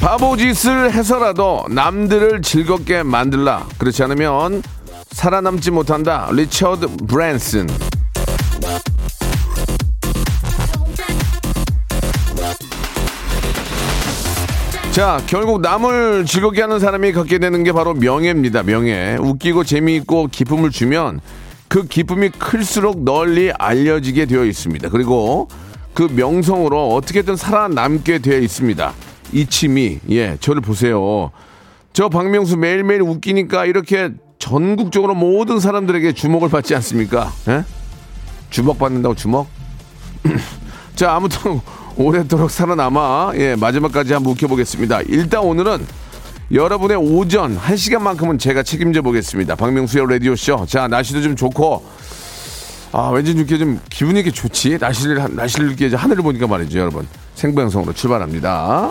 바보짓을 해서라도 남들을 즐겁게 만들라. 그렇지 않으면 살아남지 못한다. 리처드 브랜슨. 자, 결국 남을 즐겁게 하는 사람이 갖게 되는 게 바로 명예입니다. 명예. 웃기고 재미있고 기쁨을 주면 그 기쁨이 클수록 널리 알려지게 되어 있습니다. 그리고 그 명성으로 어떻게든 살아남게 되어 있습니다. 이치미, 예, 저를 보세요. 저 박명수 매일매일 웃기니까 이렇게 전국적으로 모든 사람들에게 주목을 받지 않습니까? 예? 주목 받는다고 주목? 자, 아무튼 오래도록 살아남아 예, 마지막까지 한번 웃겨보겠습니다. 일단 오늘은 여러분의 오전 1시간만큼은 제가 책임져 보겠습니다. 박명수의 라디오쇼. 자, 날씨도 좀 좋고, 아, 왠지 이렇게 좀 기분이 이렇게 좋지? 날씨를, 날씨를 이렇게 하늘을 보니까 말이죠, 여러분. 생방송으로 출발합니다.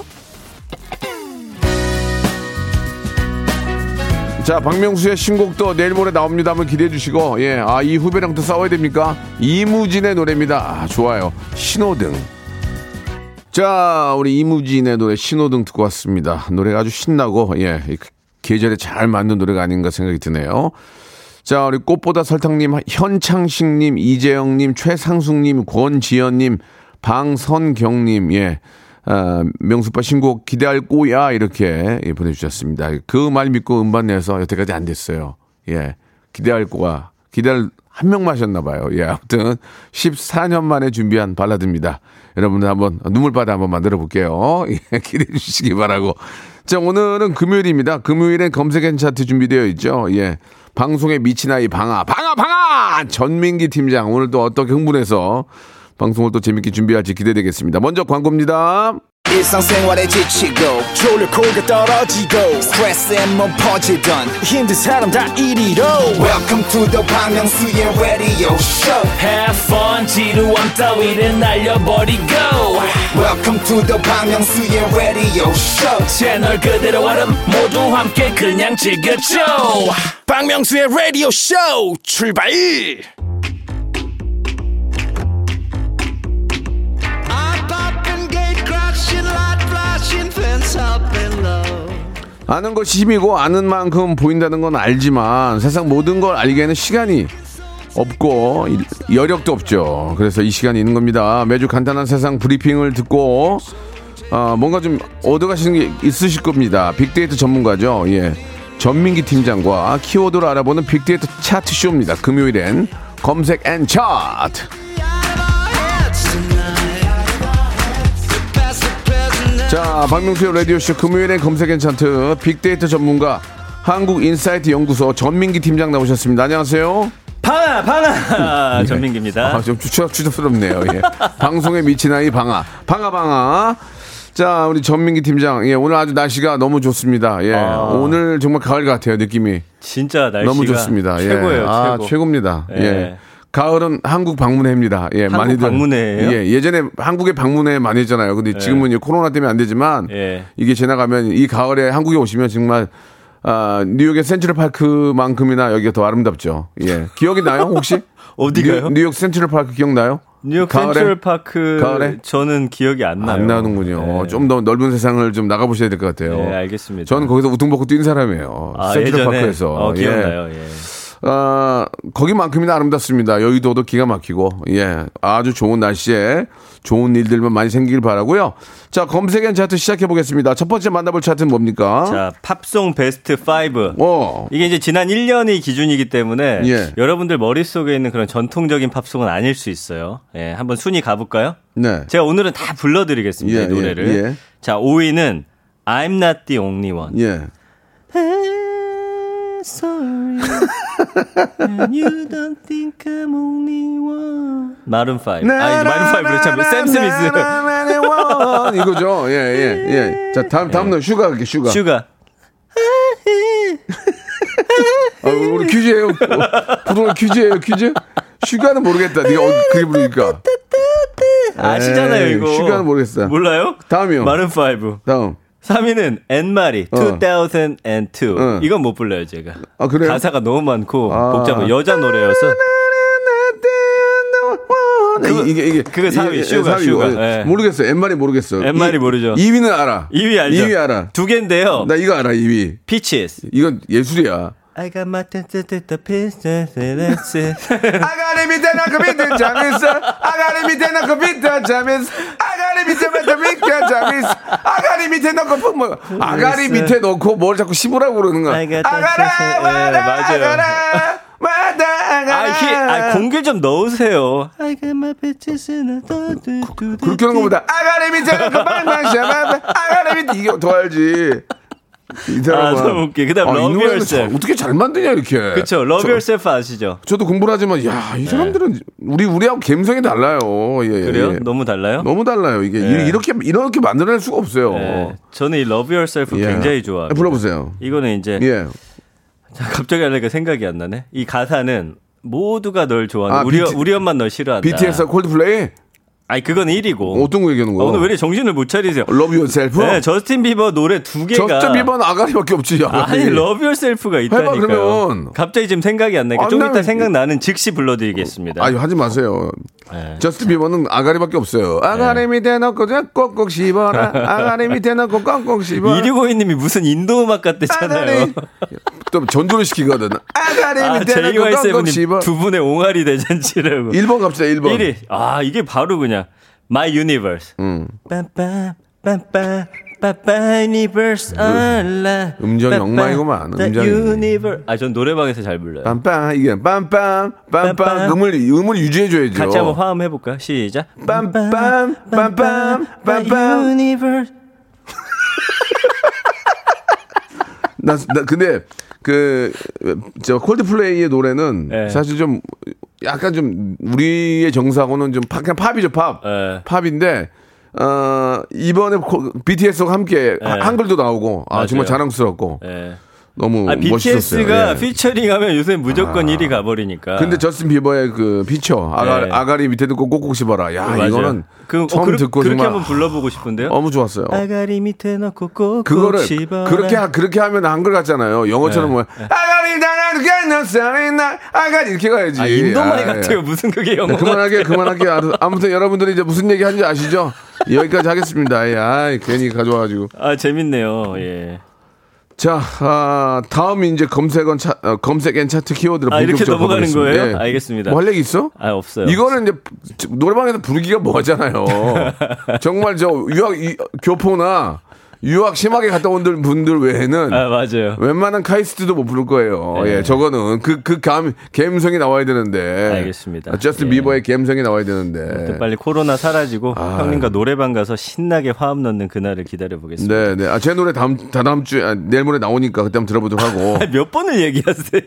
자, 박명수의 신곡도 내일 모레 나옵니다. 한번 기대해 주시고, 예, 아, 이 후배랑 또 싸워야 됩니까? 이무진의 노래입니다. 아, 좋아요. 신호등. 자, 우리 이무진의 노래 신호등 듣고 왔습니다. 노래가 아주 신나고, 예, 이 계절에 잘 맞는 노래가 아닌가 생각이 드네요. 자, 우리 꽃보다 설탕님, 현창식님, 이재영님, 최상숙님, 권지연님, 방선경님, 예. 아, 명수빠 신곡 기대할 꼬야 이렇게 예, 보내주셨습니다. 그 말 믿고 음반 내서 여태까지 안 됐어요. 예, 기대할 꼬가 기대할 한 명만 하셨나 봐요. 예, 아무튼 14년 만에 준비한 발라드입니다. 여러분들 한번 눈물바다 한번 만들어 볼게요. 예, 기대해 주시기 바라고. 자, 오늘은 금요일입니다. 금요일엔 검색엔 차트 준비되어 있죠. 예. 방송에 미친 아이 방아, 방아, 방아! 전민기 팀장, 오늘도 어떻게 흥분해서 방송을 또 재밌게 준비할지 기대되겠습니다. 먼저 광고입니다. 일상생활에 지치고, 졸려 코가 떨어지고, 스트레스에 몸 퍼지던, 힘든 사람 다 이리로. welcome to the Bang Myung-soo's radio show Have fun 지루함 따위를 날려버리고 welcome to the Bang Myung-soo's radio show 채널 그대로 얼음 모두 함께 그냥 즐겨줘 박명수의 radio show 출발 아는 것이 힘이고 아는 만큼 보인다는 건 알지만 세상 모든 걸 알기에는 시간이 없고 이- 여력도 없죠. 그래서 이 시간이 있는 겁니다. 매주 간단한 세상 브리핑을 듣고 아, 뭔가 좀 얻어가시는 게 있으실 겁니다. 빅데이터 전문가죠. 예. 전민기 팀장과 키워드를 알아보는 빅데이터 차트 쇼입니다. 금요일엔 검색 and 차트. 자, 박명수의 라디오쇼 금요일엔 검색 and 차트 빅데이터 전문가 한국인사이트 연구소 전민기 팀장 나오셨습니다. 안녕하세요. 방아 방아 전민기입니다 아, 좀 추적 추적스럽네요. 예. 방송에 미친 아이 방아, 방아 방아. 자, 우리 전민기 팀장, 예, 오늘 아주 날씨가 너무 좋습니다. 예, 아. 오늘 정말 가을 같아요 느낌이 진짜 날씨가 너무 좋습니다. 최고예요 예. 아, 최고 최고입니다. 예. 예. 가을은 한국 방문해입니다. 예, 한국 많이들 방문해예요? 예, 예전에 한국에 방문해 많이 했잖아요. 근데 지금은 이제 코로나 때문에 안 되지만 예. 이게 지나가면 이 가을에 한국에 오시면 정말 아, 뉴욕의 센트럴 파크만큼이나 여기가 더 아름답죠. 예. 기억이 나요, 혹시? 어디가요? 뉴, 뉴욕 센트럴 파크 기억나요? 뉴욕 가을에? 센트럴 파크 가을에? 저는 기억이 안 나요 안 나는군요. 네. 좀더 넓은 세상을 좀 나가보셔야 될 것 같아요. 네, 알겠습니다. 저는 거기서 웃통 벗고 뛴 사람이에요. 아, 센트럴 예전에 파크에서. 어, 예. 기억나요 예. 아, 거기만큼이나 아름답습니다. 여의도도 기가 막히고, 예. 아주 좋은 날씨에 좋은 일들만 많이 생기길 바라고요 자, 검색엔 차트 시작해보겠습니다. 첫 번째 만나볼 차트는 뭡니까? 자 팝송 베스트 5 어, 이게 이제 지난 1년이 기준이기 때문에 예. 여러분들 머릿속에 있는 그런 전통적인 팝송은 아닐 수 있어요. 예, 한번 순위 가볼까요? 네. 제가 오늘은 다 불러드리겠습니다. 예, 이 노래를. 예, 예. 자, 5위는 I'm not the only one. 예. Sorry. And you don't think I'm only one. 마룬 5. 아, 마룬 5로 참, 샘 스미스. 이거죠. 예, 예, 예. 자, 다음, 다음 노래 Sugar 할게, Sugar. Sugar. 아, 우리 퀴즈예요. 부동산 퀴즈예요, 퀴즈? Sugar는 모르겠다. 네가 어, 그게 부르니까. 아시잖아요, 이거. Sugar는 모르겠어요. 몰라요? 다음이요. 마룬 5. 다음. 3위는 앤 마리 어. 2002. 어. 이건 못 불러요, 제가. 아, 그래요? 가사가 너무 많고 아. 복잡한 여자 노래여서 그거- 이게 이게 그거 4위, 이게 Sugar, 4위고. Sugar. 예. 모르겠어요. 앤 마리 모르겠어. 앤 마리 이- 모르죠. 2위는 알아. 2위 알죠? 2위 알아. 두 개인데요. 나 이거 알아. 2위. Peaches. 이건 예술이야. I got my t-t-t-t peaches, that's it. 아가리 밑에 나 그 밑에 잠 있어. 아가리 밑에 나 그 밑에 잠 있어. 아가리 밑에 나 그 밑에 잠 있어. 아가리 밑에 넣고 뭐 아가리 밑에 넣고 뭘 자꾸 씹으라고 그러는 거야. I got that 아가라. 마다 예. 아가라 마다 아, 아가라. 히, 아, 공길 좀 넣으세요. I got my bitches in a 그렇게 하는 것보다 아가리 밑에 나그 빨간 샤바 아가리 밑에 이게 더 알지. 이 사람은 아, 너무 웃겨. 그 다음 아, Yourself. 참 어떻게 잘 만드냐 이렇게. 그쵸. Love 저- Yourself 아시죠? 저도 공부를 하지만 야 이 사람들은 우리 우리하고 감성이 달라요. 예, 예, 그래요? 예. 너무 달라요? 너무 달라요. 이게 예. 이렇게 이렇게 만들어낼 수가 없어요. 네. 저는 이 Love Yourself 예. 굉장히 좋아합니다. 불러보세요. 이거는 이제 예. 자, 갑자기 하려니까 생각이 안 나네. 이 가사는 모두가 널 좋아하는 아, 우리 BT 우리 엄마 널 싫어한다. BTS 콜드플레이 아니 그건 1위고. 어떤 거 얘기하는 아, 거야? 오늘 왜 이렇게 정신을 못 차리세요? Love Yourself. 네, 저스틴 비버 노래 두 개가 저스틴 비버는 아가리밖에 없지. 아가리. 아니 Love Yourself가 있다니까요. 해봐, 그러면. 갑자기 지금 생각이 안 나니까 안좀 이따 생각나는 즉시 불러드리겠습니다. 아유 하지 마세요. 네. 저스틴 비버는 아가리밖에 없어요. 아가리 밑에 넣고 꼭꼭 씹어라. 아가리 밑에 넣고 꼭꼭 씹어라. 이리고이님이 무슨 인도 음악 같댔잖아요. 아가리. 또 전도를 시키거든. 아가리 아, 밑에 넣고 꼭꼭 씹어. JY7님 두 분의 옹알이 대잔치라고. 1번 갑시다. 1번. 1위. 아 이게 바로 그냥 My Universe. 음. 빰빰 빰빰 Universe 알라 음정이 엉망이구만, 음정이. 유니버스 아전 노래방에서 잘 불러요 빰빰 이게 빰빰 빰빰 빰빰. 음을 음을 유지해 줘야죠. 같이 한번 화음 해볼까 시작 빰빰 빰빰 빰빰 Universe 나, 나 근데 그저 콜드플레이의 노래는 네. 사실 좀 약간 좀 우리의 정서하고는 좀 팝, 그냥 팝이죠 팝 네. 팝인데 어 이번에 코- BTS와 함께 하- 네. 한글도 나오고 아 정말 맞아요. 자랑스럽고 예. 너무 아, 멋있었어요. BTS가 예. 피처링하면 요새 무조건 1위 가버리니까. 근데 저스틴 비버의 그 피처 아가, 네. 아가리 밑에 듣고 꼭꼭 씹어라. 야 맞아요. 이거는 그, 어, 처음 그렇- 듣고 그렇게 정말 한번 불러보고 싶은데요. 너무 좋았어요. 아가리 밑에 넣고 꼭 그거를 씹어라. 그렇게 하- 그렇게 하면 한글 같잖아요. 영어처럼 네. 뭐 아가리 나 아가리 이렇게 가야지. 아, 인도말 아, 같아요. 예. 무슨 그게 영어. 그만하게 그만하게 아, 아무튼 여러분들이 이제 무슨 얘기 하는지 아시죠? 여기까지 하겠습니다. 예, 아이, 괜히 가져와가지고. 아, 재밌네요. 예. 자, 아, 다음 이제 검색은 차, 어, 검색엔 차트 키워드를 아, 이렇게 넘어가는 가보겠습니다. 거예요? 알겠습니다. 뭐 할 얘기 있어? 아, 없어요. 이거는 이제 노래방에서 부르기가 뭐하잖아요. 정말 저 유학 이- 교포나 유학 심하게 갔다 온 분들 외에는 아, 맞아요. 웬만한 카이스트도 못 부를 거예요. 네. 예, 저거는 그그 감 감성이 나와야 되는데. 알겠습니다. 아, 저스틴 예. 비버의 감성이 나와야 되는데. 또 빨리 코로나 사라지고 아. 형님과 노래방 가서 신나게 화음 넣는 그날을 기다려 보겠습니다. 네, 네. 아, 제 노래 다음 다다음 주에 아, 내일 모레 나오니까 그때 한번 들어보도록 하고. 몇 번을 얘기하세요?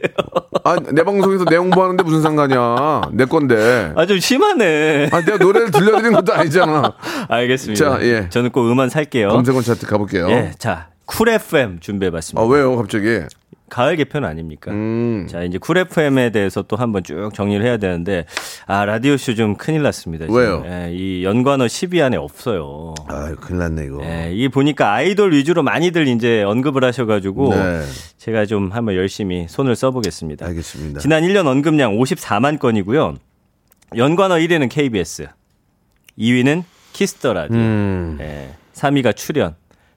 아, 내 방송에서 내 홍보하는데 무슨 상관이야? 내 건데. 아, 좀 심하네. 아, 내가 노래를 들려드리는 것도 아니잖아. 알겠습니다. 자, 예. 저는 꼭 음원 살게요. 검색 N 차트 가 볼게요. 예, 자, 쿨 FM 준비해봤습니다. 아, 왜요, 갑자기? 가을 개편 아닙니까? 음. 자, 이제 쿨 FM에 대해서 또 한번 쭉 정리를 해야 되는데, 아, 라디오쇼 좀 큰일 났습니다. 지금. 왜요? 예, 이 연관어 10위 안에 없어요. 아, 큰일 났네, 이거. 예, 이게 보니까 아이돌 위주로 많이들 이제 언급을 하셔가지고, 네. 제가 좀 한번 열심히 손을 써보겠습니다. 알겠습니다. 지난 1년 언급량 54만 건이고요. 연관어 1위는 KBS, 2위는 키스 더 라디오, 음. 예, 3위가 출연.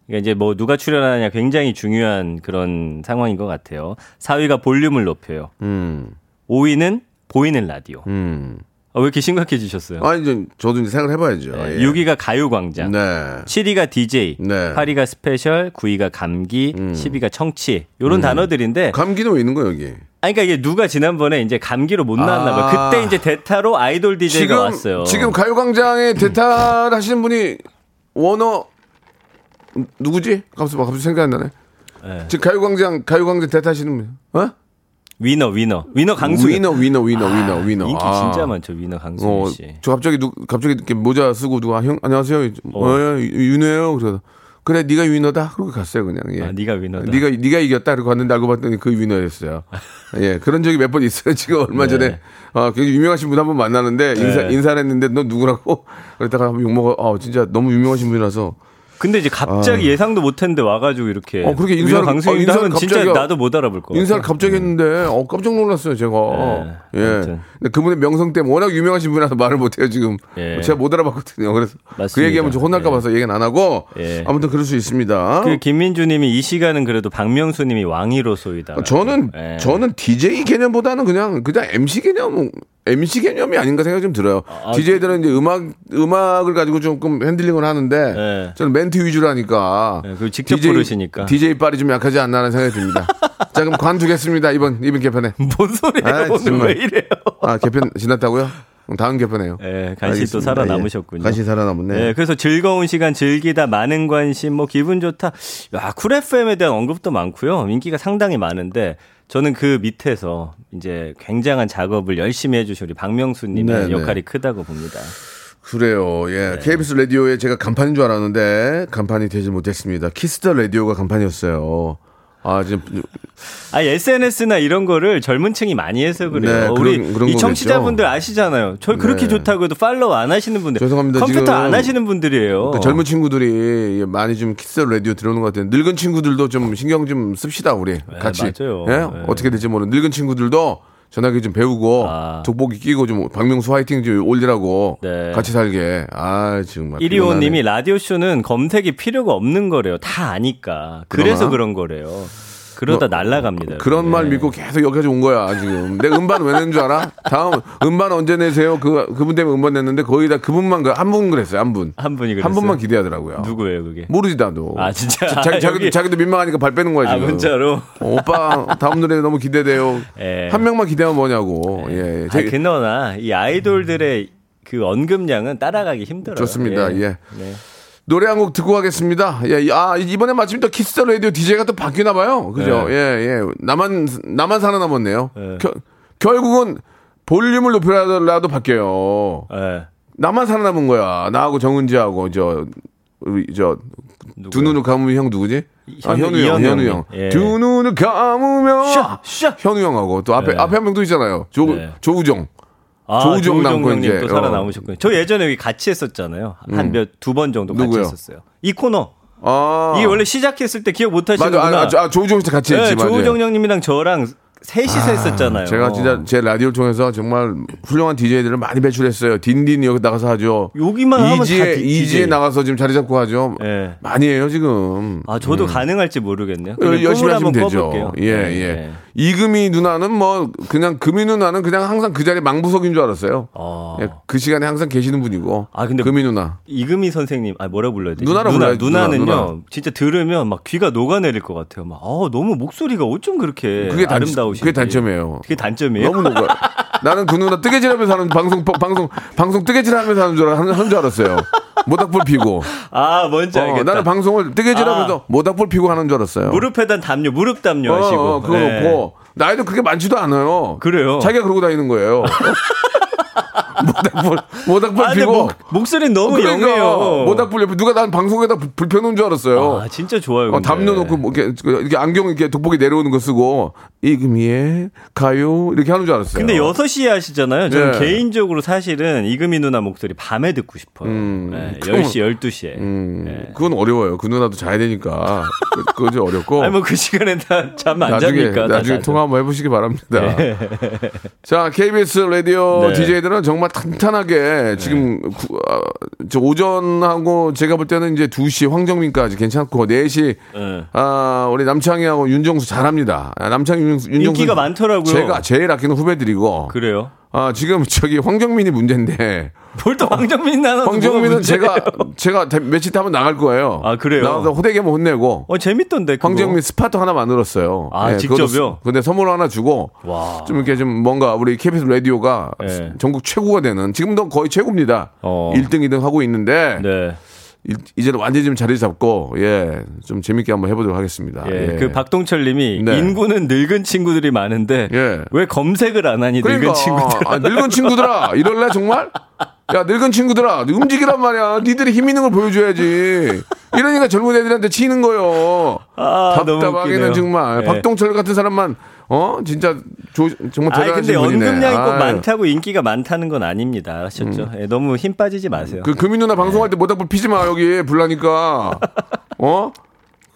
그러니까 이제 뭐 누가 출연하냐 굉장히 중요한 그런 상황인 것 같아요. 4위가 볼륨을 높여요. 음. 5위는 보이는 라디오. 음. 아, 왜 이렇게 심각해지셨어요? 아, 이제 저도 이제 생각을 해봐야죠. 네, 예. 6위가 가요광장. 네. 7위가 DJ, 네. 8위가 special, 9위가 감기, 음. 10위가 청취. 요런 단어들인데 감기는 왜 있는 거야, 여기? 아니, 그러니까 이게 누가 지난번에 이제 감기로 못 나왔나 봐요. 아. 그때 이제 대타로 아이돌 DJ가 지금, 왔어요. 지금 가요광장에 대타를 하시는 분이 원어, 누구지? 갑자기, 갑자기 생각이 안 나네. 네. 지금 가요광장 가요광장 대타시는 분, 어? 위너 위너 위너 강수 위너 위너 위너 위너 위너. 인기 아. 진짜 많죠 위너 강수 어, 씨. 저 갑자기 누 갑자기 이렇게 모자 쓰고 누가 형 안녕하세요. 어, 예, 윤호예요. 그래서 그래 네가 위너다. 그러고 갔어요 그냥. 예. 아, 네가 위너다. 네가 네가 이겼다. 그러고 갔는데 알고 봤더니 그 위너였어요. 예, 그런 적이 몇 번 있어요. 지금 얼마 네. 전에 어, 굉장히 유명하신 분한번 만나는데 인사 네. 인사를 했는데 너 누구라고? 그랬다가 욕 먹어. 어, 진짜 너무 유명하신 분이라서. 근데 이제 갑자기 예상도 못했는데 와가지고 이렇게 어, 그렇게 인사를- 어, 인사를 하면 진짜 갑자기- 나도 못 알아볼 거 인사를. 갑자기 했는데 어 깜짝 놀랐어요 제가 네, 예 아무튼. 근데 그분의 명성 때문에 워낙 유명하신 분이라서 말을 못해요 지금 예. 제가 못 알아봤거든요 그래서 그 맞습니다. 얘기하면 좀 혼날까 예. 봐서 얘기는 안 하고 예. 아무튼 그럴 수 있습니다 그 김민주님이 이 시간은 그래도 박명수님이 왕이로소이다. 어, 저는 예. 저는 DJ 개념보다는 그냥 그냥 MC 개념 MC 개념이 아닌가 생각이 좀 들어요. 아, DJ들은 이제 음악 음악을 가지고 조금 핸들링을 하는데 네. 저는 멘트 위주로 하니까 네, 그걸 직접 부르시니까. DJ 빨이 좀 약하지 않나라는 생각이 듭니다. 자 그럼 관두겠습니다 이번 이번 개편에. 뭔 소리예요? 아이, 오늘. 왜 이래요? 아 개편 지났다고요? 다음 개편에요. 예, 간신히 또 알겠습니다. 살아남으셨군요. 예, 간신히 살아남았네. 네, 그래서 즐거운 시간 즐기다 많은 관심 뭐 기분 좋다. 야, 쿨 FM에 대한 언급도 많고요. 인기가 상당히 많은데 저는 그 밑에서 이제 굉장한 작업을 열심히 해주신 우리 박명수 님의 네, 네. 역할이 크다고 봅니다. 그래요. 네. 예. KBS 라디오에 제가 간판인 줄 알았는데 간판이 되지 못했습니다. 키스 더 라디오가 간판이었어요. 아, 지금 아, SNS나 이런 거를 젊은 층이 많이 해서 그래요. 네, 우리 그런- 이. 청취자분들 아시잖아요. 저 그렇게 네. 좋다고 해도 팔로우 안 하시는 분들. 죄송합니다. 컴퓨터 안 하시는 분들이에요. 그 젊은 친구들이 많이 좀 Kiss the Radio 들어오는 것 같아요. 늙은 친구들도 좀 신경 좀 씁시다 우리 같이. 맞아요. 예? 네. 어떻게 될지 모르는 늙은 친구들도 전화기 좀 배우고 아. 돋보기 끼고 좀 박명수 화이팅 좀 올리라고 네. 같이 살게. 아 정말. 125님이 라디오 쇼는 검색이 필요가 없는 거래요. 다 아니까. 그래서 그러나? 그런 거래요. 그러다 뭐, 날라갑니다. 그런 여러분. 말 네. 믿고 계속 여기까지 온 거야 지금. 내 음반 왜 낸 줄 알아? 다음 음반 언제 내세요? 그 그분 때문에 음반 냈는데 거의 다 그분만 그한분 그랬어요 한 분. 한 분이 한 그랬어요. 분만 기대하더라고요. 누구예요, 그게? 모르지 나도. 아, 진짜? 자, 자기, 자기도, 여기- 자기도 민망하니까 발 빼는 거야 아, 지금. 문자로? 어, 오빠 다음 노래 너무 기대돼요. 예. 한 명만 기대하면 뭐냐고. 예. 아, 제- 그나마 이 아이돌들의 그 언급량은 따라가기 힘들어요. 좋습니다. 예. 네. 노래 한 곡 듣고 가겠습니다. 예, 아, 이번에 마침 또 Kiss the Radio DJ가 또 바뀌나 봐요. 그죠? 네. 예, 예. 나만, 나만 살아남았네요. 네. 겨- 결국은 볼륨을 높여요도 바뀌어요. 예. 나만 살아남은 거야. 나하고 정은지하고, 저, 우리, 저, 두 눈을 감으면 형 누구지? 아, 현우, 현우 형, 현우. 형. 예. 두 눈을 감으면. 샤, 샤. 현우 형하고 또 앞에, 네. 앞에 한 명 또 있잖아요. 조, 네. 조우정. 아, 조우정 조우정 남고 형님 이제, 또 어. 살아남으셨군요. 저 예전에 여기 같이 했었잖아요. 한 몇 두 번 정도 같이 누구요? 했었어요. 이 코너. 아. 이게 원래 시작했을 때 기억 못 하시는구나. 맞아. 아, 아, 아, 조우정 씨 같이 했지. 네. 조우정 형님이랑 저랑 셋이서 했었잖아요. 제가 진짜 제 라디오를 통해서 정말 훌륭한 DJ들을 많이 배출했어요. 딘딘 여기 나가서 하죠. 여기만 하면 다 이지에, 디- 이지에. 나가서 지금 자리 잡고 하죠. 예. 많이 해요, 지금. 아, 저도 가능할지 모르겠네요. 어, 열심히 하시면 되죠. 꿔볼게요. 예, 네, 예. 네. 이금희 누나는 뭐, 그냥 금희 누나는 그냥 항상 그 자리에 망부석인 줄 알았어요. 아. 예, 그 시간에 항상 계시는 분이고. 아, 근데 금희 누나. 이금희 선생님, 아 뭐라 불러야 되지? 누나라 누나, 누나, 누나는요, 누나. 진짜 들으면 막 귀가 녹아내릴 것 같아요. 막, 아, 너무 목소리가 어쩜 그렇게 그게 단, 아름다우신지. 그게 단점이에요. 그게 단점이에요? 너무 녹아. 나는 그 누나 뜨개질하면서 하는 방송, 방송, 방송 뜨개질하면서 하는 줄, 알- 하는 줄 알았어요. 모닥불 피고. 아, 뭔지 어, 알겠다. 나는 방송을 뜨개질하면서 아. 모닥불 피고 하는 줄 알았어요. 무릎에단 담요, 무릎 담요 어, 하시고. 어, 그거 네. 놓고 나이도 그렇게 많지도 않아요. 그래요? 자기가 그러고 다니는 거예요. 모닥불 모닥불 아, 피고. 목, 목소리는 너무 그러니까 영해요. 모닥불 옆에 누가 난 방송에다 불- 불 펴놓은 줄 알았어요. 아, 진짜 좋아요. 어, 근데. 담요 놓고 뭐 이렇게, 이렇게 안경 이렇게 돋보기 내려오는 거 쓰고 이금희의 가요 이렇게 하는 줄 알았어요. 근데 6시에 하시잖아요. 저는 네. 개인적으로 사실은 이금희 누나 목소리 밤에 듣고 싶어요. 음, 네, 그럼- 10시, 12시에. 음, 네. 그건 어려워요. 그 누나도 자야 되니까. 그- 그거 좀 어렵고. 아니, 뭐 그 시간에 다 잠안 나중에. 통화 한번 해보시기 바랍니다. 자 KBS 라디오 네. DJ들은 정말 탄탄하게 지금 구- 아, 저 오전하고 제가 볼 때는 이제 2시 황정민까지 괜찮고 4시 네. 아 우리 남창희하고 윤정수 잘합니다. 아, 남창희 윤정수, 윤정수 인기가 많더라고요. 제가 제일 아끼는 후배들이고 그래요? 아 지금 저기 황정민이 문제인데 뭘 또 황정민 나눠 황정민은 제가 제가 대- 며칠 때 한번 나갈 거예요. 아, 그래요? 나가서 호되게 한번 혼내고 어 재밌던데 그거. 황정민 스파터 하나 만들었어요. 아, 예, 직접요? 근데 선물 하나 주고 와. 좀 이렇게 좀 뭔가 우리 KBS 라디오가 네. 전국 최고가 되는 지금도 거의 최고입니다. 어. 1등, 2등 하고 있는데 네. 이- 이제는 완전히 좀 자리 잡고 예 좀 재밌게 한번 해보도록 하겠습니다. 예, 예. 그 박동철님이 네. 인구는 늙은 친구들이 많은데 예. 왜 검색을 안 하니 그러니까 늙은 친구들? 아, 늙은 친구들아 이럴래 정말? 야 늙은 친구들아 움직이란 말이야. 니들이 힘 있는 걸 보여줘야지. 이러니까 젊은 애들한테 치는 거요. 아. 답답하기는 정말 예. 박동철 같은 사람만 어 진짜 조, 정말 아 대단하신 근데 분이네. 언급량이 꼭. 많다고 인기가 많다는 건 아닙니다. 아셨죠? 예, 너무 힘 빠지지 마세요. 그 금희 누나 방송할 때 모닥불 피지 마 여기 불나니까 어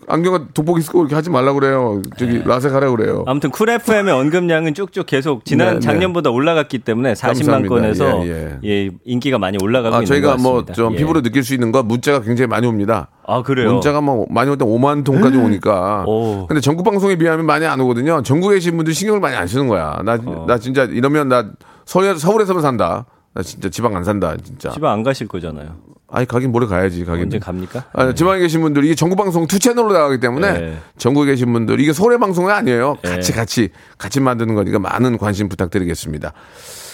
안경에 돋보기 쓰고 이렇게 하지 말라 그래요. 저기 라섹 하라 그래요. 아무튼 Cool FM의 언급량은 쭉쭉 계속 지난 네, 네. 작년보다 올라갔기 때문에 40만 감사합니다. 건에서 예, 예, 인기가 많이 올라가고 아, 있는 저희가 것뭐 같습니다. 좀 예. 피부로 느낄 수 있는 거 문자가 굉장히 많이 옵니다. 아 그래요. 문자가 뭐 많이 올때 5만 통까지 오니까. 오. 근데 전국 방송에 비하면 많이 안 오거든요. 전국에 계신 분들 신경을 많이 안 쓰는 거야. 나, 어. 나 진짜 이러면 나 서울, 서울에서만 산다. 나 진짜 지방 안 산다. 진짜. 집에 안 가실 거잖아요. 아니 가긴 모레 가야지. 가긴. 언제 갑니까? 아, 지방에 계신 분들 이게 전국 방송 two 채널로 나가기 때문에 네. 전국에 계신 분들 이게 서울의 방송이 아니에요. 네. 같이 같이 같이 만드는 거니까 많은 관심 부탁드리겠습니다.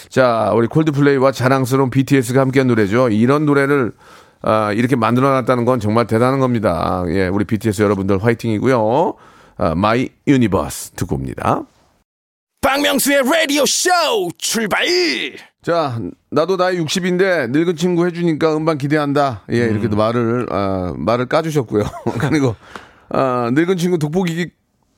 자, 우리 콜드플레이와 자랑스러운 BTS가 함께한 노래죠. 이런 노래를 아, 이렇게 만들어놨다는 건 정말 대단한 겁니다. 예, 우리 BTS 여러분들 화이팅이고요. 아, My Universe 듣고 옵니다. 박명수의 라디오 쇼 출발 자, 나도 나이 60인데 늙은 친구 해주니까 음반 기대한다. 예, 이렇게도 말을 아, 말을 까주셨고요. 그리고 아, 늙은 친구 돋보기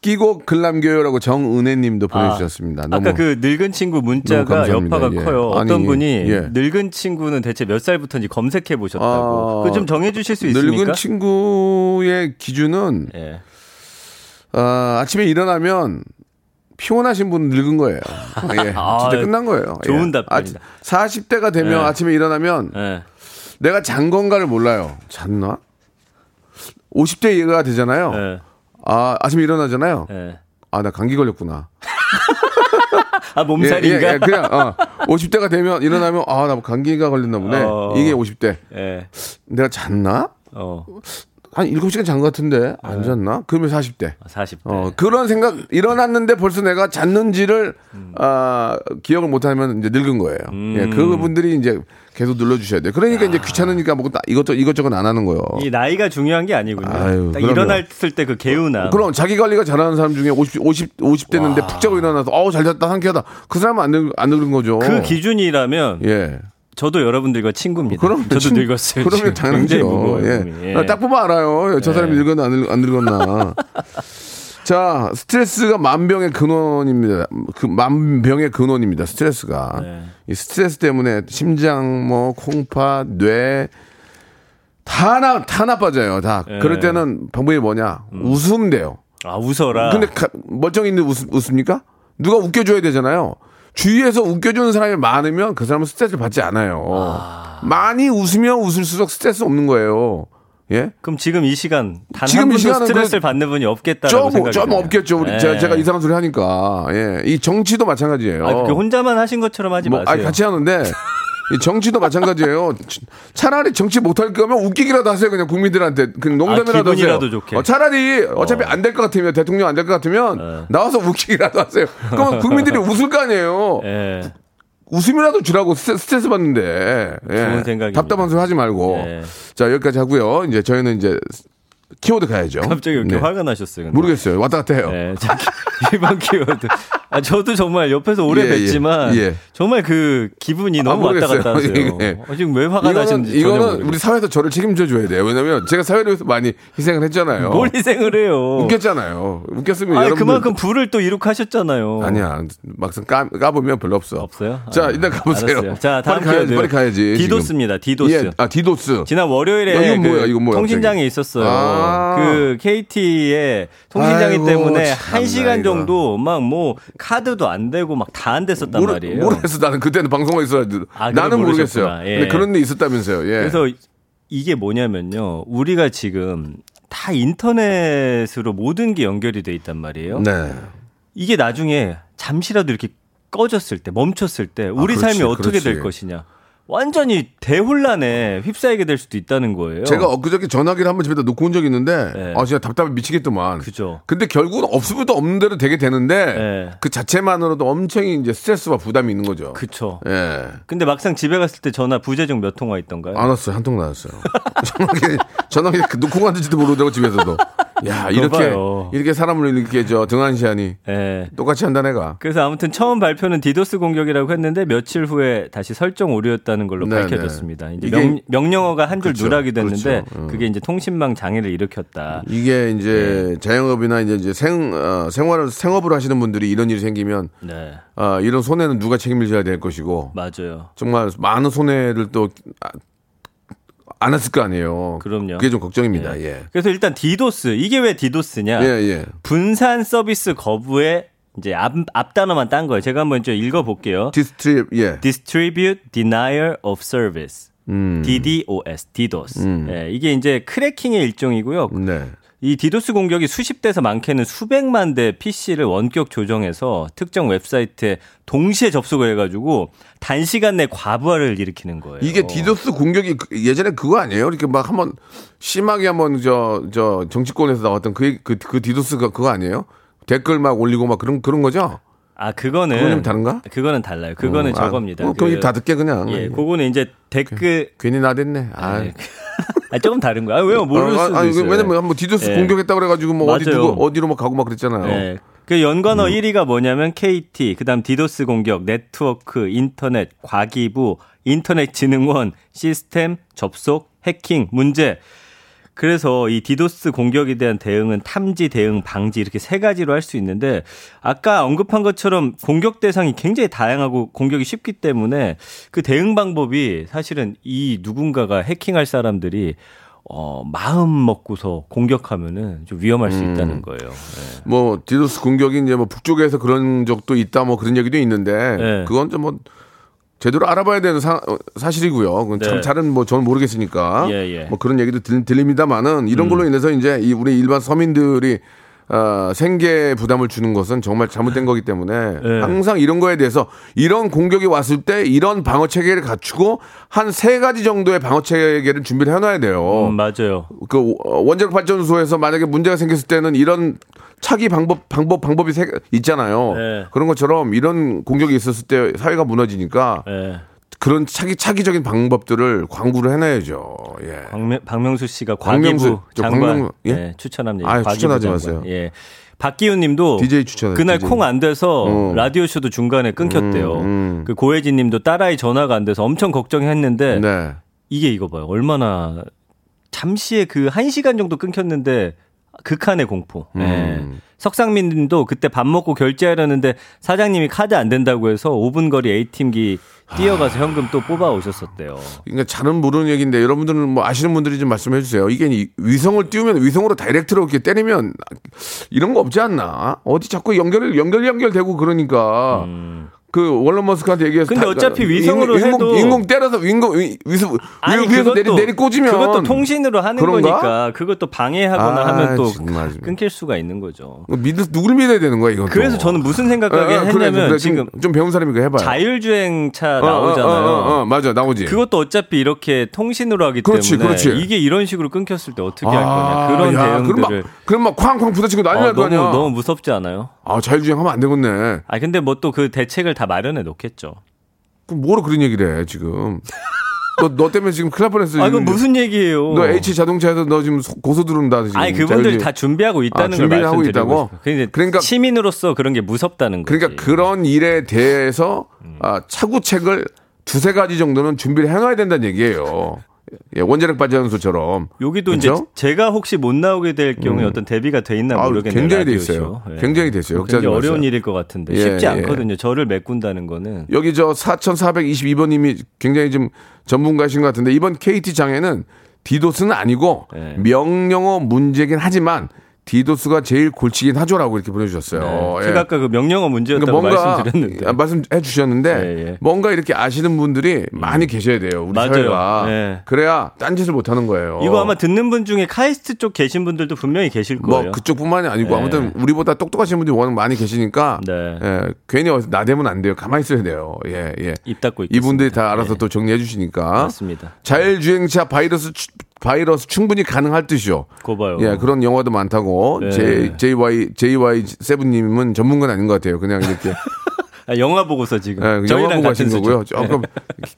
끼고 글 남겨요라고 정은혜 님도 보내주셨습니다. 너무 아까 그 늙은 친구 문자가. 여파가 예. 커요. 어떤 아니, 분이 예. 늙은 친구는 대체 몇 살부터인지 검색해 보셨다고. 아, 그좀 정해 주실 수 있습니까? 늙은 친구의 기준은 예. 아, 아침에 일어나면 피곤하신 분 늙은 거예요. 예, 아, 진짜 끝난 거예요. 좋은 예. 답변이다. 아, 40대가 되면 예. 아침에 일어나면 예. 내가 잔 건가를 몰라요. 잤나? 50대 얘가 되잖아요. 예. 아, 아침에 일어나잖아요. 예. 아, 나 감기 걸렸구나. 아 몸살인가? 예, 예, 예, 그냥, 어, 50대가 되면 일어나면, 아, 나 감기가 걸렸나 보네. 어. 이게 50대. 예. 내가 잤나? 어. 한 7시간 잔 것 같은데, 안 잤나? 그러면 40대. 40대. 어, 그런 생각, 일어났는데 벌써 내가 잤는지를, 아, 기억을 못 하면 이제 늙은 거예요. 예, 그분들이 이제 계속 눌러 주셔야 돼요. 그러니까 이제 귀찮으니까 뭐 이것저것, 이것저것 안 하는 거예요. 이 나이가 중요한 게 아니군요. 아유, 딱 그럼요. 일어났을 때 그 개운함. 그럼 자기 관리가 잘하는 사람 중에 50, 50, 50 됐는데 푹 자고 일어나서, 어우, 잘 잤다, 상쾌하다. 그 사람은 안, 늙, 안 늙은 거죠. 그 기준이라면 예. 저도 여러분들과 친구입니다. 그럼 저도 친- 늙었어요. 그러면. 당연하죠. 예. 예. 아, 딱 보면 알아요. 저 사람이 늙었나 안, 늙, 안 늙었나. 자, 스트레스가 만병의 근원입니다. 그 만병의 근원입니다. 스트레스가. 네. 이 스트레스 때문에 심장, 뭐 콩팥, 뇌. 다 나, 다 나빠져요. 다. 네. 그럴 때는 방법이 뭐냐? 웃으면 돼요. 아 웃어라. 근데 가- 멀쩡히 있는데 웃, 웃습니까? 누가 웃겨줘야 되잖아요. 주위에서 웃겨주는 사람이 많으면 그 사람은 스트레스를 받지 않아요. 많이 웃으면 웃을수록 스트레스 없는 거예요. 예? 그럼 지금 이 시간 단 지금 한이 분도 스트레스를 그- 받는 분이 없겠다라고 좀, 생각이 좀 드네요. 없겠죠. 우리 예. 제가, 제가 이상한 소리 하니까. 예. 이 정치도 마찬가지예요. 아, 그렇게 혼자만 하신 것처럼 하지 뭐, 마세요. 아니, 같이 하는데. 이 정치도 마찬가지예요. 차- 차라리 정치 못할 거면 웃기기라도 하세요. 그냥 국민들한테. 그냥 농담이라도 아, 하세요. 좋게. 어, 차라리 어차피 안 될 것 같으면 대통령 안 될 것 같으면 어. 나와서 웃기기라도 하세요. 그러면 국민들이 웃을 거 아니에요. 예. 웃음이라도 주라고 스트레- 스트레스 받는데. 예. 좋은 생각입니다. 답답한 소리 하지 말고. 예. 자, 여기까지 하고요. 이제 저희는 이제 키워드 가야죠. 갑자기 왜 이렇게 네. 화가 나셨어요? 근데? 모르겠어요. 왔다 갔다 해요. 예, 자, 이번 키워드. 아, 저도 정말 옆에서 오래 예, 예, 뵀지만 예. 정말 그 기분이 너무 왔다 모르겠어요. 갔다 하세요. 예. 어, 지금 왜 화가 이거는, 나셨는지 전혀 이거는. 우리 사회에서 저를 책임져 줘야 돼요. 왜냐면 제가 사회를 위해서 많이 희생을 했잖아요. 뭘 희생을 해요? 웃겼잖아요. 웃겼으면 아, 여러분들 그만큼 불을 또 이룩하셨잖아요. 아니야. 막상 까, 까보면 별로 없어. 없어요? 자, 아, 일단 가보세요. 알았어요. 자, 다음 빨리 가야지. 키워드. 빨리 가야지. 디도스입니다. 디도스. 예, 아, 디도스. 지난 월요일에 야, 이건 그 뭐야, 이건 뭐야, 통신장애 갑자기. 있었어요. 아. 그 KT의 통신장애 때문에 한 시간. 정도 막 뭐 카드도 안 되고 막 다 안 됐었단 모르, 말이에요. 모르겠어. 나는 그때는 방송에 있어야 돼. 아, 나는 모르겠어요. 모르셨구나. 예. 근데 그런 데 있었다면서요. 예. 그래서 이게 뭐냐면요. 우리가 지금 다 인터넷으로 모든 게 연결이 돼 있단 말이에요. 네. 이게 나중에 잠시라도 이렇게 꺼졌을 때, 멈췄을 때 우리 그렇지, 삶이 어떻게 그렇지. 될 것이냐. 완전히 대혼란에 휩싸이게 될 수도 있다는 거예요. 제가 엊그저께 전화기를 한 번 집에다 놓고 온 적이 있는데 네. 아 진짜 답답해 미치겠더만. 그죠. 근데 결국은 없으면 또 없는 대로 되게 되는데 네. 그 자체만으로도 엄청 이제 스트레스와 부담이 있는 거죠. 그쵸. 예. 근데 막상 집에 갔을 때 전화 부재중 몇 통화 있던가요? 안 왔어요. 한 통 나왔어요. 전화기, 전화기 그 놓고 갔는지도 모르더라고, 집에서도. 야, 이렇게, 봐요. 이렇게 사람을 이렇게 저 등한시하니 예. 똑같이 한다, 내가. 그래서 아무튼 처음 발표는 디도스 공격이라고 했는데 며칠 후에 다시 설정 오류였다는 걸로 네, 밝혀졌습니다. 이제 이게- 명, 영어가 한 줄 그렇죠, 누락이 됐는데 그렇죠. 음. 그게 이제 통신망 장애를 일으켰다. 이게 이제 네. 자영업이나 이제, 이제 생, 어, 생활을, 생업을 하시는 분들이 이런 일이 생기면, 네, 아, 이런 손해는 누가 책임을 져야 될 것이고, 맞아요. 정말 많은 손해를 또, 아, 안 했을 거 아니에요. 그럼요. 그게 좀 걱정입니다, 예. 그래서 일단 디도스 이게 왜 디도스냐? 예, 예. 분산 서비스 거부에 이제 앞, 앞 단어만 딴 거예요. 제가 한번 좀 읽어볼게요. Distrib-, 예. Distribute Denial of Service. 음. DDoS, DDoS. 예, 이게 이제 크래킹의 일종이고요. 네. 이 디도스 공격이 수십 대에서 많게는 수백만 대 PC를 원격 조정해서 특정 웹사이트에 동시에 접속을 해가지고 단시간 내 과부하를 일으키는 거예요. 이게 디도스 공격이 그- 예전에 그거 아니에요? 이렇게 막 한번 심하게 한번 저, 저 정치권에서 나왔던 그, 그, 그 디도스가 그거 아니에요? 댓글 막 올리고 막 그런, 그런 거죠? 아 그거는 좀 다른가? 그거는 달라요. 그거는 어, 아, 저겁니다. 어, 그럼 입 닫을게 그냥. 예, 그거는 이제 댓글 괜히 나댔네. 아. 네. 아, 조금 다른 거야. 아, 왜요? 모를 아, 수도 아니, 있어요. 왜냐면 한번 디도스 예. 공격했다 그래가지고 뭐 어디 맞아요. 누구 어디로 막 가고 막 그랬잖아요. 네. 그 연관어 음. 1위가 뭐냐면 KT, 그다음 디도스 공격, 네트워크, 인터넷, 과기부, 인터넷 진흥원, 시스템, 접속, 해킹, 문제. 그래서 이 디도스 공격에 대한 대응은 탐지, 대응, 방지 이렇게 세 가지로 할 수 있는데 아까 언급한 것처럼 공격 대상이 굉장히 다양하고 공격이 쉽기 때문에 그 대응 방법이 사실은 이 누군가가 해킹할 사람들이 어, 마음 먹고서 공격하면은 좀 위험할 수 음. 있다는 거예요. 네. 뭐 디도스 공격이 이제 뭐 북쪽에서 그런 적도 있다 뭐 그런 얘기도 있는데 네. 그건 좀뭐 제대로 알아봐야 되는 사, 실이고요 그건 참 네. 잘은 뭐 저는 모르겠으니까 예, 예. 뭐 그런 얘기도 들, 들립니다만은 이런 걸로 인해서 이제 이 우리 일반 서민들이 어, 생계 부담을 주는 것은 정말 잘못된 거기 때문에 네. 항상 이런 거에 대해서 이런 공격이 왔을 때 이런 방어 체계를 갖추고 한 세 가지 정도의 방어 체계를 준비를 해놔야 돼요. 음, 맞아요. 그 원자력 발전소에서 만약에 문제가 생겼을 때는 이런 차기 방법 방법 방법이 세- 있잖아요. 네. 그런 것처럼 이런 공격이 있었을 때 사회가 무너지니까 예. 그런 차기 차기적인 방법들을 광고를 해놔야죠. 예. 박명, 박명수 씨가 저 장관 박명- 예? 예, 추천합니다. 과기부 추천하지 장관. 마세요. 예. 박기훈 님도 DJ 추천해, 그날. 콩 안 돼서 어. 라디오 쇼도 중간에 끊겼대요. 음, 음. 그 고혜진 님도 딸아이 전화가 안 돼서 엄청 걱정했는데 네. 이게 이거 봐요. 얼마나 잠시의 그 한 시간 정도 끊겼는데 극한의 공포. 음. 예. 석상민 님도 그때 밥 먹고 결제하려는데 사장님이 카드 안 된다고 해서 5분 거리 A팀기 뛰어가서 현금 또 뽑아 오셨었대요. 그러니까 잘은 모르는 얘기인데 여러분들은 뭐 아시는 분들이 좀 말씀해 주세요. 이게 이 위성을 띄우면 위성으로 다이렉트로 이렇게 때리면 이런 거 없지 않나? 어디 자꾸 연결 연결 연결되고 그러니까 그 월런 머스크한테 얘기해서 근데 어차피 위성으로 인공, 해도- 인공 때려서 인공 위- 위성 아니 위에서 내리 그것도 내리 꽂으면 그것도 통신으로 하는 그런가? 거니까 그것도 방해하거나 아, 하면 또 정말. 끊길 수가 있는 거죠. 믿을 누굴 믿어야 되는 거야 이건. 그래서 저는 무슨 생각하게 어, 어, 그래, 했냐면 그래, 지금 좀, 좀 배운 사람이니까 해봐요. 자율주행차 어, 어, 나오잖아요. 어, 어, 어, 맞아 나오지. 그것도 어차피 이렇게 통신으로 하기 그렇지, 때문에 그렇지. 이게 이런 식으로 끊겼을 때 어떻게 할 거냐 그런 야, 대응들을 막 그럼 막 쾅쾅 부딪히고 난리 어, 날거 너무 아니야. 너무 무섭지 않아요? 아 자율주행하면 안 되겠네. 아 근데 뭐 또 그 대책을 다 마련해 놓겠죠. 그럼 뭐로 그런 얘기를 해 지금? 너, 너 때문에 지금 큰일 날 뻔했어. 아 이건. 무슨 얘기예요? 너 H 자동차에서 너 지금 소- 고소 들어온다 지금. 아니 그분들 자율주행. 다 준비하고 있다는 아, 걸 준비를 하고 있다고? 그러니까, 그러니까- 시민으로서 그런 게 무섭다는 거지. 그러니까 그런 일에 대해서 아, 차구책을 두세 가지 정도는 준비를 해놔야 된다는 얘기예요. 예, 원자력 발전 소처럼. 여기도 그쵸? 이제 제가 혹시 못 나오게 될 경우에 어떤 대비가 돼 있나 아, 모르겠네요. 굉장히 돼. 있어요. 예. 굉장히 돼 있어요. 굉장히 어려운. 일일 것 같은데 예, 쉽지 예. 않거든요. 저를 메꾼다는 거는 여기 저 4422번님이 굉장히 좀 전문가신 것 같은데 이번 KT 장애는 디도스는 아니고 네. 명령어 문제긴 하지만 디도스가 제일 골치긴 하죠라고 이렇게 보내주셨어요. 네. 예. 제가 아까 그 명령어 문제였다고 그러니까 뭔가 말씀드렸는데. 아, 말씀해 주셨는데 예, 예. 뭔가 이렇게 아시는 분들이 많이 계셔야 돼요. 우리 맞아요. 사회가 예. 그래야 딴짓을 못 하는 거예요. 이거 아마 듣는 분 중에 카이스트 쪽 계신 분들도 분명히 계실 거예요. 뭐 그쪽뿐만이 아니고 예. 아무튼 우리보다 똑똑하신 분들이 워낙 많이 계시니까 네. 예, 괜히 어디서 나대면 안 돼요. 가만히 있어야 돼요. 예, 예. 입 닫고 있겠습니다. 이분들이 다 알아서 예. 또 정리해 주시니까. 맞습니다. 자율주행차 바이러스 추- 바이러스 충분히 가능할 듯이요. 그거 봐요. 예, 그런 영화도 많다고. 네. J, JY, JY 세븐님은 전문가는 아닌 것 같아요. 그냥 이렇게. 아, 영화 보고서 지금 예, 영화 보고 하신. 거고요. 조금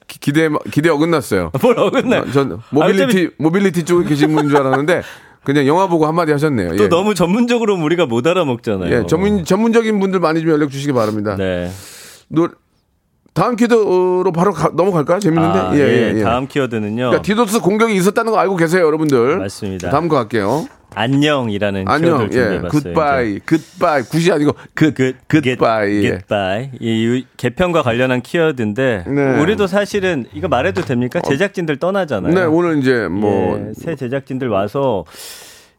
기- 기대, 기대 어긋났어요. 뭘 어긋나요? 어, 전 모빌리티, 모빌리티 쪽에 계신 분인 줄 알았는데 그냥 영화 보고 한마디 하셨네요. 또 예. 너무 전문적으로 우리가 못 알아먹잖아요. 예, 전문, 전문적인 분들 많이 좀 연락 주시기 바랍니다. 네. 노, 다음 키워드로 바로 가- 넘어갈까요? 재밌는데? 아, 예, 예, 예, 예. 다음 키워드는요. 그러니까 디도스 공격이 있었다는 거 알고 계세요, 여러분들. 맞습니다. 다음 거 갈게요. 안녕이라는 안녕. 키워드를 예. 준비해봤어요. 굿바이. Goodbye. Good이 아니고 good. Goodbye. 예. Goodbye. 이, 이 개편과 관련한 키워드인데 네. 우리도 사실은 이거 말해도 됩니까? 제작진들 떠나잖아요. 네, 오늘 이제 뭐 예, 새 제작진들 와서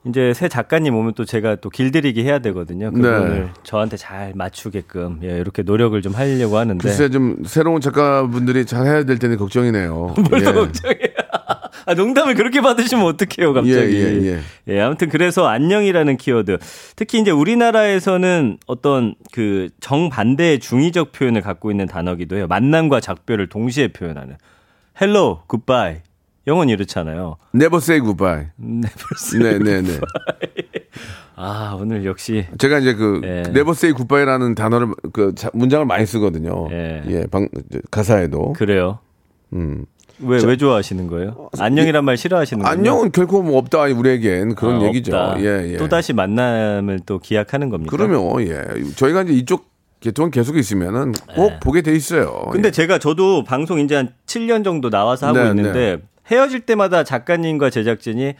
이제 새 작가님 오면 또 제가 또 길들이기 해야 되거든요. 그분을 네. 저한테 잘 맞추게끔 예, 이렇게 노력을 좀 하려고 하는데 글쎄 좀 새로운 작가분들이 잘 해야 될 텐데 걱정이네요. 뭘 예. 또 걱정해요. 아, 농담을 그렇게 받으시면 어떡해요, 갑자기. 예, 예, 예, 아무튼 그래서 안녕이라는 키워드. 특히 이제 우리나라에서는 어떤 그 정반대의 중의적 표현을 갖고 있는 단어기도 해요. 만남과 작별을 동시에 표현하는. Hello, goodbye. 영어는 이렇잖아요. Never say goodbye. 네, 벌써. 네, 네, 네. 아, 오늘 역시. 제가 이제 그 예. Never say goodbye라는 단어를 그 자- 문장을 많이 쓰거든요. 예. 예, 방 가사에도. 그래요. 음. 왜, 왜 좋아하시는 거예요? 안녕이란 말 싫어하시는 거예요? 안녕은 결코 뭐 없다 우리에겐 그런 아, 얘기죠. 예, 예. 또다시 만남을 또 기약하는 겁니까? 그러면 예. 저희가 이제 이쪽 계통은 계속 있으면은 꼭 보게 돼 있어요. 근데 예. 제가 저도 방송 이제 한 7년 정도 나와서 하고 네, 있는데 헤어질 때마다 작가님과 제작진이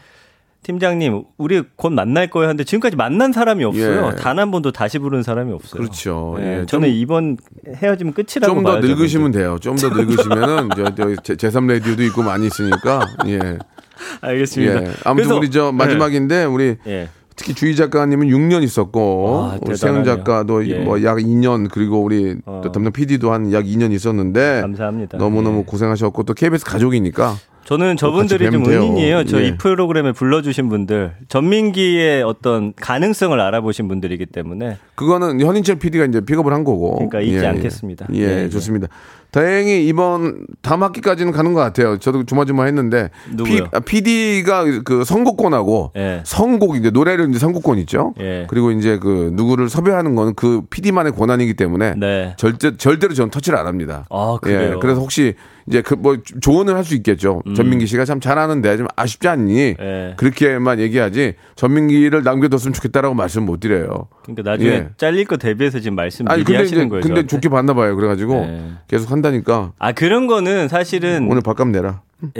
팀장님 우리 곧 만날 거예요 하는데 지금까지 만난 사람이 없어요. 예. 단한 번도 다시 부른 사람이 없어요. 그렇죠. 예, 예, 저는 이번 헤어지면 끝이라고 좀 더. 늙으시면 돼요. 좀 더 늙으시면은 저, 저 제- 제3 라디오도 있고 많이 있으니까 예. 알겠습니다. 예. 아무튼 그래서- 우리 저 마지막인데 우리 예. 예. 특히 주희 작가님은 6년 있었고 아, 우리 세영. 작가도 예. 뭐약 2년 그리고 우리 어. 또 담당 PD도 한 약 2년 있었는데 감사합니다. 너무너무 예. 고생하셨고 또 KBS 가족이니까 저는 저분들이 좀. 은인이에요. 저 예. 이 프로그램에 불러주신 분들 전민기의 어떤 가능성을 알아보신 분들이기 때문에 그거는 현인철 PD가 이제 픽업을 한 거고. 그러니까 잊지 않겠습니다. 예, 예, 예. 좋습니다. 다행히 이번 다음 학기까지는 가는 것 같아요. 저도 조마조마 했는데 누구요? PD가 그 선곡권하고 예. 선곡 이제 노래를 이제 선곡권 있죠. 예. 그리고 이제 그 누구를 섭외하는 건 그 PD만의 권한이기 때문에 네. 절대 절대로 저는 터치를 안 합니다. 아, 그래요? 예, 그래서 혹시 이제 그 뭐 조언을 할 수 있겠죠. 전민기 씨가 참 잘하는데 좀 아쉽지 않니? 음. 예. 그렇게만 얘기하지 전민기를 남겨뒀으면 좋겠다라고 말씀 못 드려요. 그러니까 나중에 예. 잘릴 거 대비해서 지금 말씀 아니 미리 근데 하시는 이제 거예요. 근데 저한테? 좋게 봤나 봐요. 그래가지고 네. 계속 한 다니까 아 그런 거는 사실은 오늘 밥값 내라.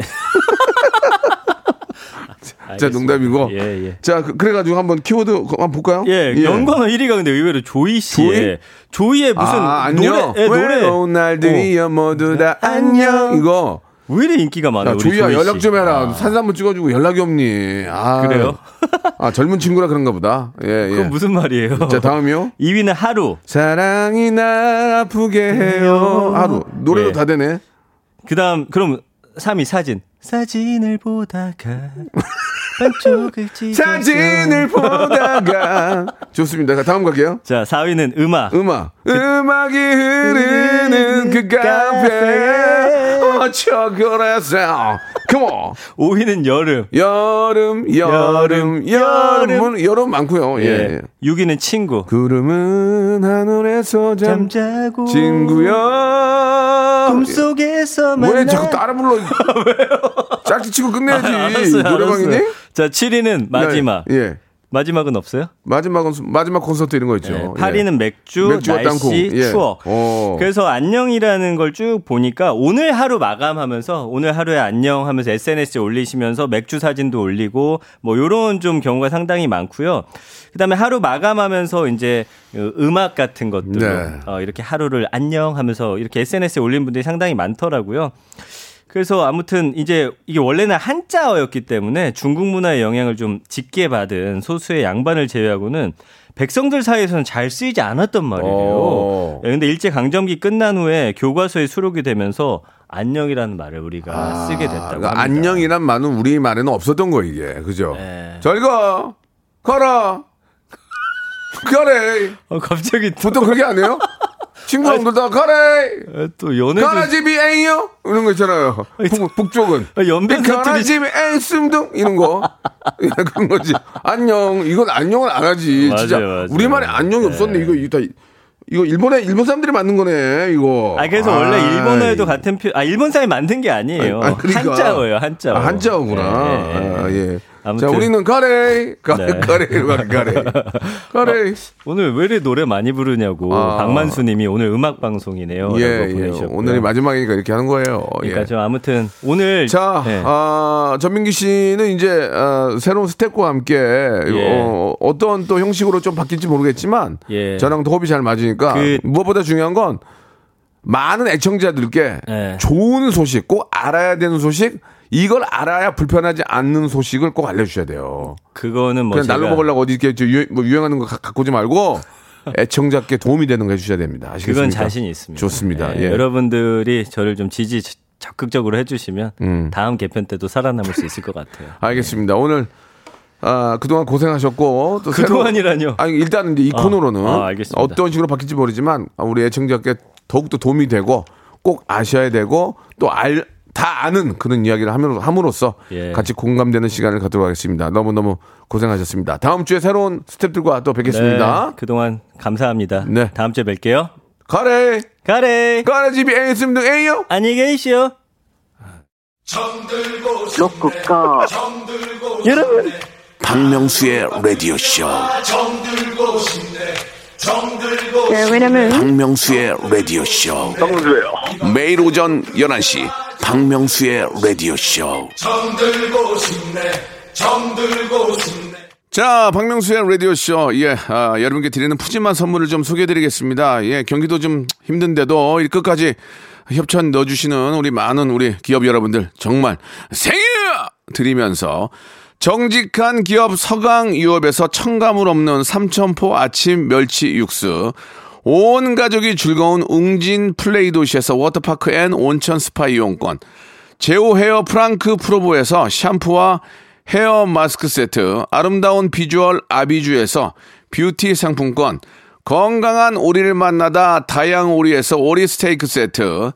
자. 농담이고. 예, 예. 자 그, 래가지고 한번 키워드 한번 볼까요? 예, 연관어 1위가 근데 의외로 조이 씨의 조이? 의 무슨 아, 안녕. 노래, 예, 노래. 외로운 날들이여 모두 다 안녕. 이거. 왜 이래 인기가 많아요? 야, 조이야 조이 연락 씨? 좀 해라. 아, 사진 한번 찍어주고 연락이 없니? 아, 그래요? 아 젊은 친구라 그런가 보다. 예, 예. 그건 무슨 말이에요? 자 다음이요. 2위는 하루. 사랑이 날 아프게 해요. 하루 노래도 예. 다 되네. 그다음 그럼 3위 사진. 사진을 보다가 반쪽을 찍었어. 사진을 보다가 좋습니다. 다음 갈게요. 자, 4위는 음악. 음악. 음악이 흐르는 그 카페. 어쩌 그래서. 컴온. 5위는 여름. 여름, 여름, 여름, 여름은 여름 많고요. 예. 예. 6위는 친구. 구름은 하늘에서 잠 잠자고 친구야. 꿈속에서 만나 왜 자꾸 따라 불러? 짝지 치고 끝내야지. 알았어요, 노래방이니? 알았어요. 자, 7위는 마지막. 네, 예. 마지막은 없어요? 마지막은 마지막 콘서트 이런 거 있죠. 네, 예. 8위는 맥주, 맥주와 날씨, 땅콩. 예. 추억. 어. 그래서 안녕이라는 걸 쭉 보니까 오늘 하루 마감하면서 오늘 하루에 안녕 하면서 SNS에 올리시면서 맥주 사진도 올리고 뭐 요런 좀 경우가 상당히 많고요. 그다음에 하루 마감하면서 이제 그 음악 같은 것들로 네. 어, 이렇게 하루를 안녕 하면서 이렇게 SNS에 올린 분들이 상당히 많더라고요. 그래서 아무튼 이제 이게 원래는 한자어였기 때문에 중국 문화의 영향을 좀 짙게 받은 소수의 양반을 제외하고는 백성들 사이에서는 잘 쓰이지 않았단 말이에요. 어. 예, 근데 일제 강점기 끝난 후에 교과서에 수록이 되면서 안녕이라는 말을 우리가 쓰게 됐다고 그러니까 합니다. 안녕이란 말은 우리 말에는 없었던 거 이게 그죠? 네. 잘 가, 가라, 가래. 어, 갑자기 또, 보통 그렇게 안 해요? 친구랑들 다 가래, 아, 또 연애도 가라집이 앵이요 이런 거 있잖아요. 북, 북쪽은 아, 사투리 가라집이 앵승둥 이런 거 예, 그런 거지. 안녕 이건 안녕을 안 하지. 맞아요, 진짜 맞아요. 우리말에 안녕이 네. 없었네. 이거 이거 다 이거 일본에 일본 사람들이 만든 거네. 이거. 아 그래서 원래 아이. 일본어에도 같은 표, 아 일본 사람이 만든 게 아니에요. 아, 그러니까. 한자어예요, 한자어. 아, 한자어구나. 네, 네. 아, 예. 아무튼. 자, 우리는 가래, 가래, 네. 가래, 가래, 가래. 오늘 왜 이렇게 노래 많이 부르냐고 아. 박만수 님이 오늘 음악 방송이네요. 예, 예. 오늘이 마지막이니까 이렇게 하는 거예요. 그러니까 예. 저 아무튼 오늘 자, 네. 아, 전민기 씨는 이제 아, 새로운 스텝과 함께 어, 어떤 또 형식으로 좀 바뀔지 모르겠지만 예. 저랑 또 호흡이 잘 맞으니까 그- 무엇보다 중요한 건 많은 애청자들께 예. 좋은 소식, 꼭 알아야 되는 소식, 이걸 알아야 불편하지 않는 소식을 꼭 알려주셔야 돼요. 그거는 뭐 그냥 제가 날로 먹으려고 어디 이렇게 저 유행, 뭐 유행하는 거 가- 갖고 오지 말고 애청자께 도움이 되는 거 해주셔야 됩니다. 아시겠습니까? 그건 자신 있습니다. 좋습니다. 예, 예. 여러분들이 저를 좀 지지 적극적으로 해주시면 음. 다음 개편 때도 살아남을 수 있을 것 같아요. 알겠습니다. 오늘 아, 그동안 고생하셨고 또 그동안이라뇨? 아니 일단 이제 이 코너로는 아, 알겠습니다. 어떤 식으로 바뀔지 모르지만 우리 애청자께 더욱더 도움이 되고 꼭 아셔야 되고 또 알 다 아는 그런 이야기를 함으로- 함으로써 예. 같이 공감되는 시간을 갖도록 하겠습니다. 너무너무 고생하셨습니다. 다음 주에 새로운 스탭들과 또 뵙겠습니다. 네, 그동안 감사합니다. 네. 다음 주에 뵐게요. 가래 가래. 가래 집이 에이스님 등 에이요 안녕히 계시오. 박명수의 라디오 쇼. 네, 왜냐면 박명수의 라디오 쇼. 매일 오전 11시 박명수의 라디오 쇼. 자, 박명수의 라디오쇼. 예, 아, 여러분께 드리는 푸짐한 선물을 좀 소개해드리겠습니다. 예, 경기도 좀 힘든데도 이 끝까지 협찬 넣어주시는 우리 많은 우리 기업 여러분들 정말 생일 드리면서 정직한 기업 서강유업에서 첨가물 없는 삼천포 아침 멸치 육수 온 가족이 즐거운 웅진 플레이 도시에서 워터파크 and 온천 스파 이용권 제오 헤어 프랑크 프로보에서 샴푸와 헤어 마스크 세트, 아름다운 비주얼 아비주에서 뷰티 상품권, 건강한 오리를 만나다 다향 오리에서 오리 스테이크 세트,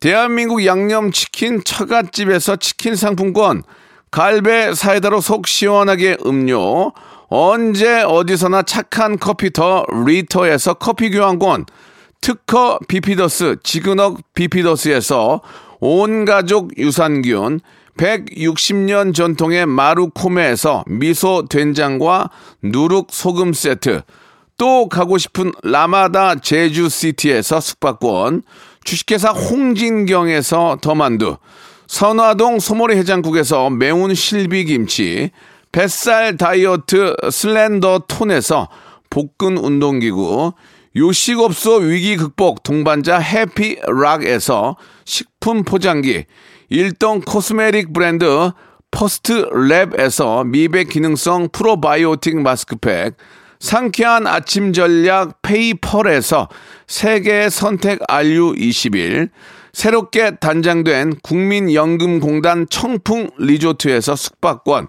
대한민국 양념치킨 처갓집에서 치킨 상품권, 갈배 사이다로 속 시원하게 음료, 언제 어디서나 착한 커피 더 리터에서 커피 교환권, 특허 비피더스 지그넉 비피더스에서 온 가족 유산균 160년 전통의 마루코메에서 미소 된장과 누룩 소금 세트 또 가고 싶은 라마다 제주시티에서 숙박권 주식회사 홍진경에서 더만두 선화동 소머리 해장국에서 매운 실비김치 뱃살 다이어트 슬렌더 톤에서 복근 운동기구 요식업소 위기 극복 동반자 해피락에서 식품 포장기 일동 코스메틱 브랜드 퍼스트 랩에서 미백 기능성 프로바이오틱 마스크팩 상쾌한 아침 전략 페이펄에서 세계 선택 RU21 새롭게 단장된 국민연금공단 청풍 리조트에서 숙박권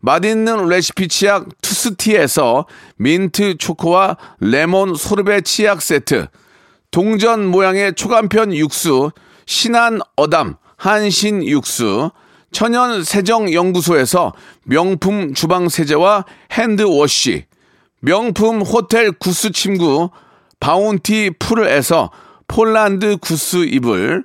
맛있는 레시피 치약 투스티에서 민트 초코와 레몬 소르베 치약 세트 동전 모양의 초간편 육수 신한 어담 한신 육수 천연 세정 연구소에서 명품 주방 세제와 hand wash 명품 호텔 goose 침구 바운티 풀에서 폴란드 구스 이불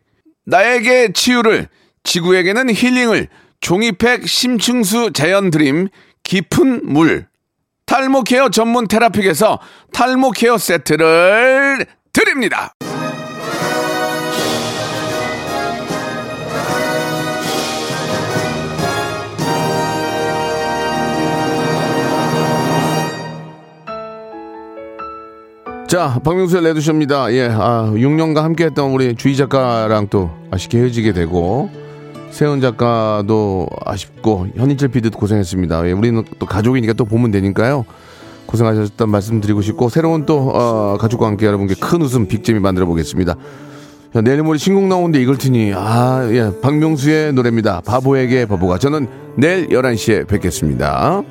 나에게 치유를, 지구에게는 힐링을, 종이팩 심층수 자연 드림, 깊은 물. 탈모 케어 전문 테라픽에서 탈모 케어 세트를 드립니다. 자, 박명수의 레드쇼입니다. 예, 아, 6년간 함께 했던 우리 주희 작가랑 또 아쉽게 헤어지게 되고, 세은 작가도 아쉽고, 현인철 PD도 고생했습니다. 예, 우리는 또 가족이니까 또 보면 되니까요. 고생하셨다는 말씀 드리고 싶고, 새로운 또, 어, 가족과 함께 여러분께 큰 웃음, 빅잼이 만들어 보겠습니다. 야, 내일 모레 신곡 나오는데 이걸 트니, 아, 예, 박명수의 노래입니다. 바보에게 바보가. 저는 내일 11시에 뵙겠습니다.